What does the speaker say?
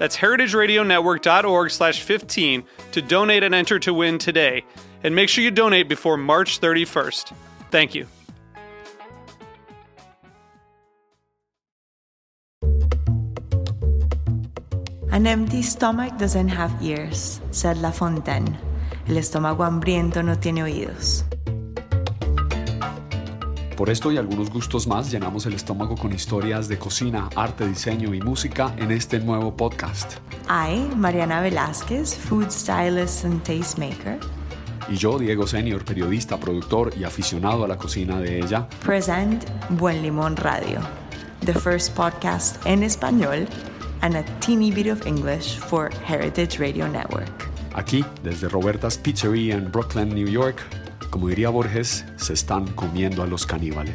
That's heritageradionetwork.org slash 15 to donate and enter to win today. And make sure you donate before March 31st. Thank you. An empty stomach doesn't have ears, said La Fontaine. El estómago hambriento no tiene oídos. Por esto y algunos gustos más llenamos el estómago con historias de cocina, arte, diseño y música en este nuevo podcast. I, Mariana Velázquez, food stylist and tastemaker, Y yo, Diego Senior, periodista, productor y aficionado a la cocina de ella, present Buen Limón Radio, the first podcast en español and a teeny bit of English for Heritage Radio Network. aquí desde Roberta's Pizzeria en Brooklyn, New York, como diría Borges, se están comiendo a los caníbales.